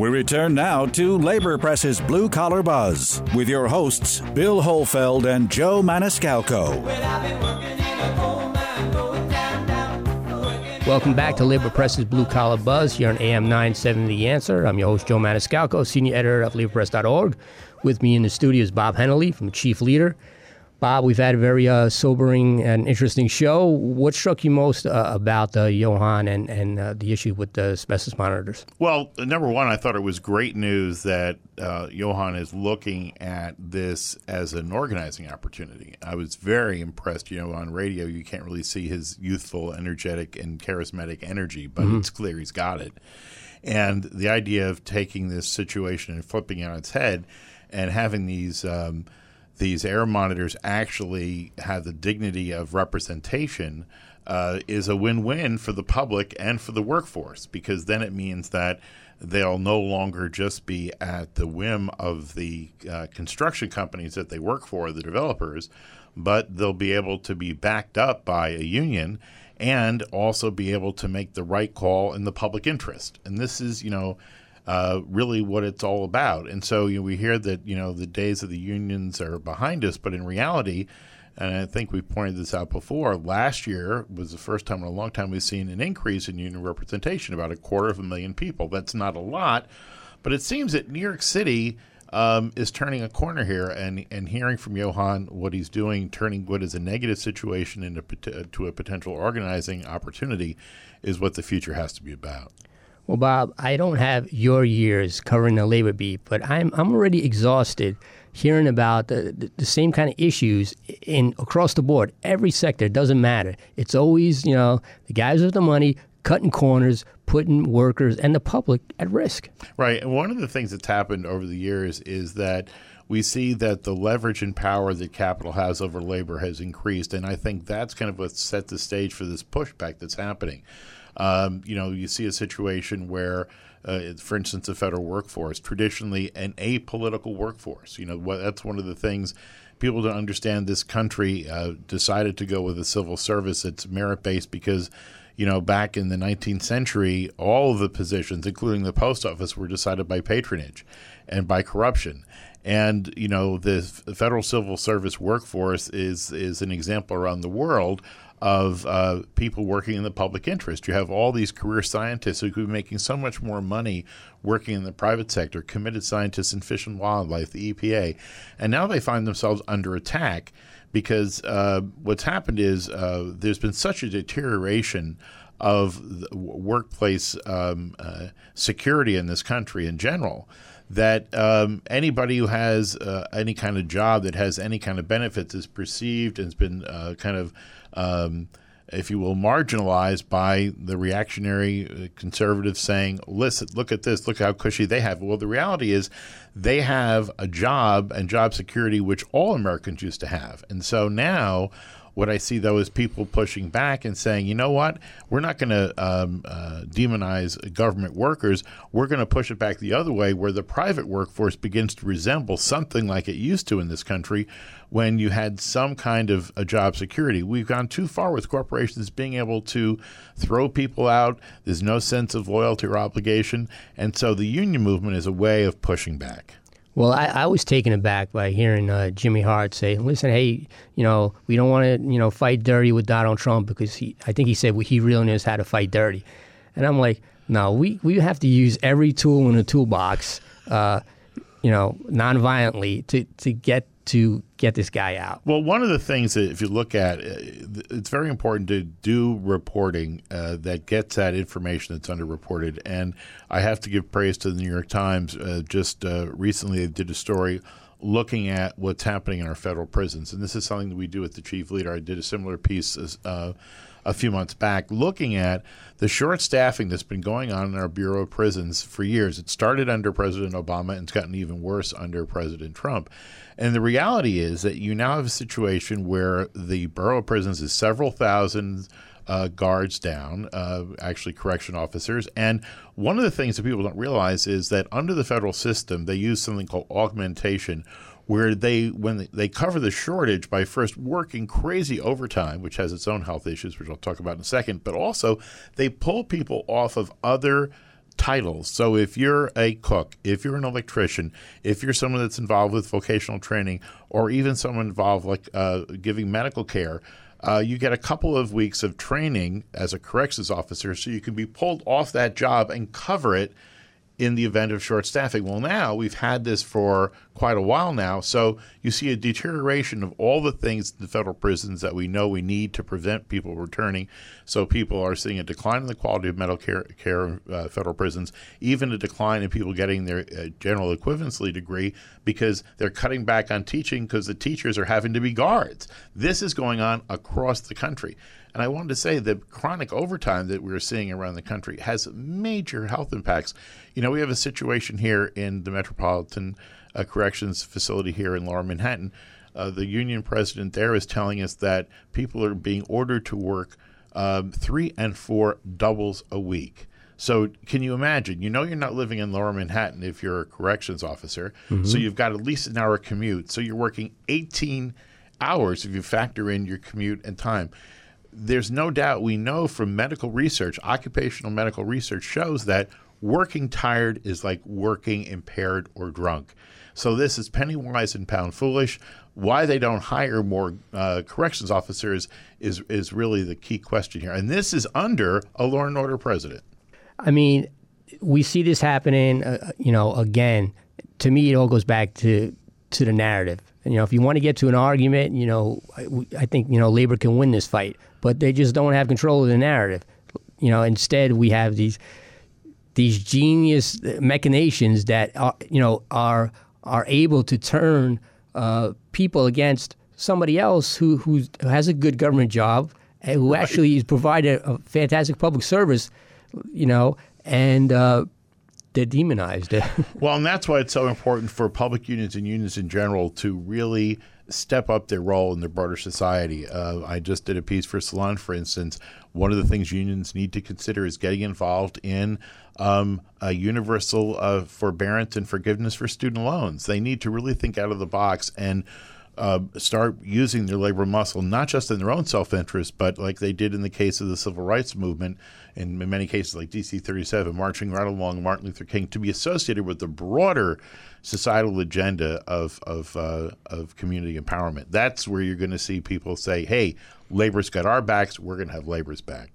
We return now to Labor Press's Blue Collar Buzz with your hosts, Bill Hohlfeld and Joe Maniscalco. Welcome back to Labor Press's Blue Collar Buzz here on AM 970 The Answer. I'm your host, Joe Maniscalco, senior editor of laborpress.org. With me in the studio is Bob Hennelly from Chief Leader. Bob, we've had a very uh, sobering and interesting show. What struck you most uh, about uh, Johan and, and uh, the issue with the asbestos monitors? Well, number one, I thought it was great news that uh, Johan is looking at this as an organizing opportunity. I was very impressed. You know, on radio, you can't really see his youthful, energetic, and charismatic energy, but mm-hmm. it's clear he's got it. And the idea of taking this situation and flipping it on its head and having these. Um, these air monitors actually have the dignity of representation uh, is a win-win for the public and for the workforce because then it means that they'll no longer just be at the whim of the uh, construction companies that they work for, the developers, but they'll be able to be backed up by a union and also be able to make the right call in the public interest. And this is, you know, uh, really what it's all about. And so you know, we hear that you know the days of the unions are behind us, but in reality, and I think we pointed this out before. Last year was the first time in a long time we've seen an increase in union representation, about a quarter of a million people. That's not a lot, but it seems that New York City um, is turning a corner here, and and hearing from Johan what he's doing, turning what is a negative situation into to a potential organizing opportunity, is what the future has to be about. Well, Bob, I don't have your years covering the labor beat, but I'm I'm already exhausted hearing about the, the, the, same kind of issues in across the board. Every sector doesn't matter. It's always you know the guys with the money cutting corners, putting workers and the public at risk. Right. And one of the things that's happened over the years is that we see that the leverage and power that capital has over labor has increased, and I think that's kind of what set the stage for this pushback that's happening. Um, you know, you see a situation where, uh, for instance, the federal workforce, traditionally an apolitical workforce. You know, that's one of the things people don't understand. This country uh, decided to go with a civil service that's merit based because you know, back in the 19th century, all of the positions, including the post office, were decided by patronage and by corruption. And you know, the federal civil service workforce is is an example around the world of uh, people working in the public interest. You have all these career scientists who could be making so much more money working in the private sector, committed scientists in fish and wildlife, the EPA, and now they find themselves under attack because uh, what's happened is uh, there's been such a deterioration of workplace um, uh, security in this country in general that um, anybody who has uh, any kind of job that has any kind of benefits is perceived and has been uh, kind of, um, if you will, marginalized by the reactionary uh, conservatives saying, listen, look at this, look how cushy they have. Well, the reality is they have a job and job security which all Americans used to have. And so now, what I see though is people pushing back and saying, you know what, we're not going to um, uh, demonize government workers. We're going to push it back the other way, where the private workforce begins to resemble something like it used to in this country, when you had some kind of a job security. We've gone too far with corporations being able to throw people out. There's no sense of loyalty or obligation, and so the union movement is a way of pushing back. Well, I, I, was taken aback by hearing uh, Jimmy Hart say, "Listen, hey, you know, we don't want to, you know, fight dirty with Donald Trump because he, I think he said he really knows how to fight dirty." And I'm like, "No, we we have to use every tool in the toolbox, uh, you know, nonviolently to to get to get this guy out? Well, one of the things that if you look at, uh, it's very important to do reporting uh, that gets that information that's underreported. And I have to give praise to the New York Times. Uh, just uh, recently, they did a story looking at what's happening in our federal prisons, and this is something that we do with the chief leader. I did a similar piece. Uh, a few months back, looking at the short staffing that's been going on in our Bureau of Prisons for years. It started under President Obama and it's gotten even worse under President Trump. And the reality is that you now have a situation where the Bureau of Prisons is several thousand uh, guards down, uh, actually correction officers. And one of the things that people don't realize is that under the federal system, they use something called augmentation, where they when they cover the shortage by first working crazy overtime, which has its own health issues, which I'll talk about in a second, but also they pull people off of other titles. So if you're a cook, if you're an electrician, if you're someone that's involved with vocational training, or even someone involved like uh, giving medical care, uh, you get a couple of weeks of training as a corrections officer so you can be pulled off that job and cover it in the event of short staffing. Well, now we've had this for quite a while now, so you see a deterioration of all the things in the federal prisons that we know we need to prevent people returning. So people are seeing a decline in the quality of medical care, care in uh, federal prisons, even a decline in people getting their uh, general equivalency degree because they're cutting back on teaching because the teachers are having to be guards. This is going on across the country. And I wanted to say the chronic overtime that we're seeing around the country has major health impacts. You know, we have a situation here in the Metropolitan uh, Corrections Facility here in Lower Manhattan. Uh, the union president there is telling us that people are being ordered to work um, three and four doubles a week. So, can you imagine? You know, you're not living in Lower Manhattan if you're a corrections officer. Mm-hmm. So, you've got at least an hour commute. So, you're working 18 hours if you factor in your commute and time there's no doubt we know from medical research, occupational medical research shows that working tired is like working impaired or drunk. So this is penny wise and pound foolish. Why they don't hire more uh, corrections officers is is really the key question here, and this is under a law and order president. I mean, we see this happening. Uh, you know, again, to me, it all goes back to to the narrative. You know, if you want to get to an argument, you know, I, I think you know labor can win this fight but they just don't have control of the narrative. You know, instead we have these these genius machinations that are, you know are are able to turn uh, people against somebody else who who has a good government job and who actually is providing a fantastic public service. You know, and uh, they're demonized. well, and that's why it's so important for public unions and unions in general to really step up their role in the broader society. Uh, I just did a piece for Salon, for instance. One of the things unions need to consider is getting involved in um, a universal uh, forbearance and forgiveness for student loans. They need to really think out of the box and uh, start using their labor muscle, not just in their own self interest, but like they did in the case of the civil rights movement, and in many cases like DC 37, marching right along Martin Luther King, to be associated with the broader societal agenda of, of, uh, of community empowerment. That's where you're going to see people say, hey, labor's got our backs, we're going to have labor's back.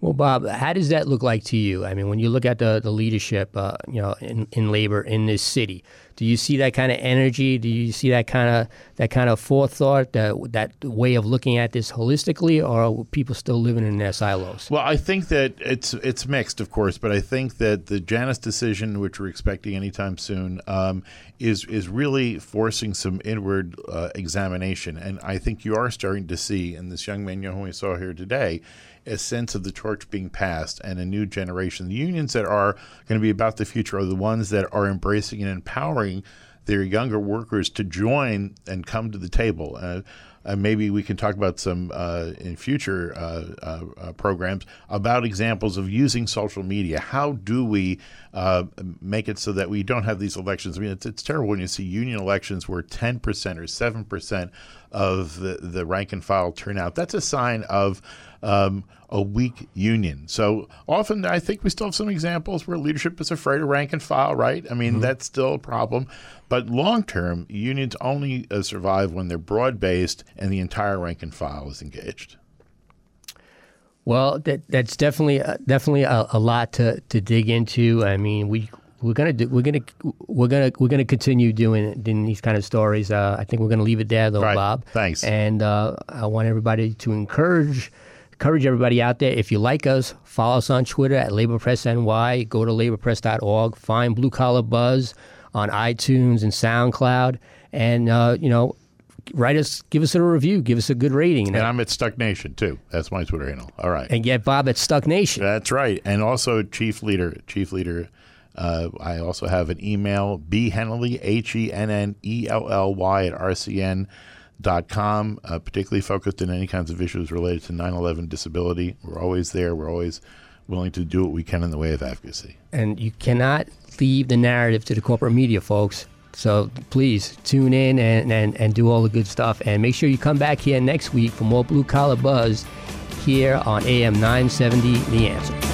Well, Bob, how does that look like to you? I mean, when you look at the, the leadership, uh, you know, in, in labor in this city, do you see that kind of energy? Do you see that kind of that kind of forethought, that that way of looking at this holistically, or are people still living in their silos? Well, I think that it's it's mixed, of course, but I think that the Janus decision, which we're expecting anytime soon, um, is is really forcing some inward uh, examination, and I think you are starting to see in this young man whom we saw here today a sense of the torch being passed and a new generation. The unions that are going to be about the future are the ones that are embracing and empowering their younger workers to join and come to the table. Uh, uh, maybe we can talk about some uh, in future uh, uh, programs about examples of using social media. How do we make it so that we don't have these elections? I mean, it's, it's terrible when you see union elections where 10% or 7% of the, the rank and file turnout. That's a sign of um, a weak union. So often, I think we still have some examples where leadership is afraid of rank and file, right? I mean, mm-hmm. that's still a problem. But long term, unions only uh, survive when they're broad based and the entire rank and file is engaged. Well, that that's definitely uh, definitely a, a, lot to, to dig into. I mean, we we're gonna do we're gonna we're gonna we're gonna continue doing, doing these kind of stories. Uh, I think we're gonna leave it there, though, right. Bob. Thanks. And uh, I want everybody to encourage encourage everybody out there. If you like us, follow us on Twitter at Labor Press NY. Go to laborpress.org. Find Blue Collar Buzz on iTunes and SoundCloud, and uh, you know write us, give us a review, give us a good rating. And I'm at Stuck Nation too. That's my Twitter handle. All right. And get Bob at Stuck Nation. That's right. And also Chief Leader, Chief Leader. Uh, I also have an email, B Hennelly, H E N N E L L Y at RCN. Dot com, uh, particularly focused on any kinds of issues related to 9 11 disability. We're always there. We're always willing to do what we can in the way of advocacy. And you cannot leave the narrative to the corporate media, folks. So please tune in and, and, and do all the good stuff. And make sure you come back here next week for more Blue Collar Buzz here on AM 970 The Answer.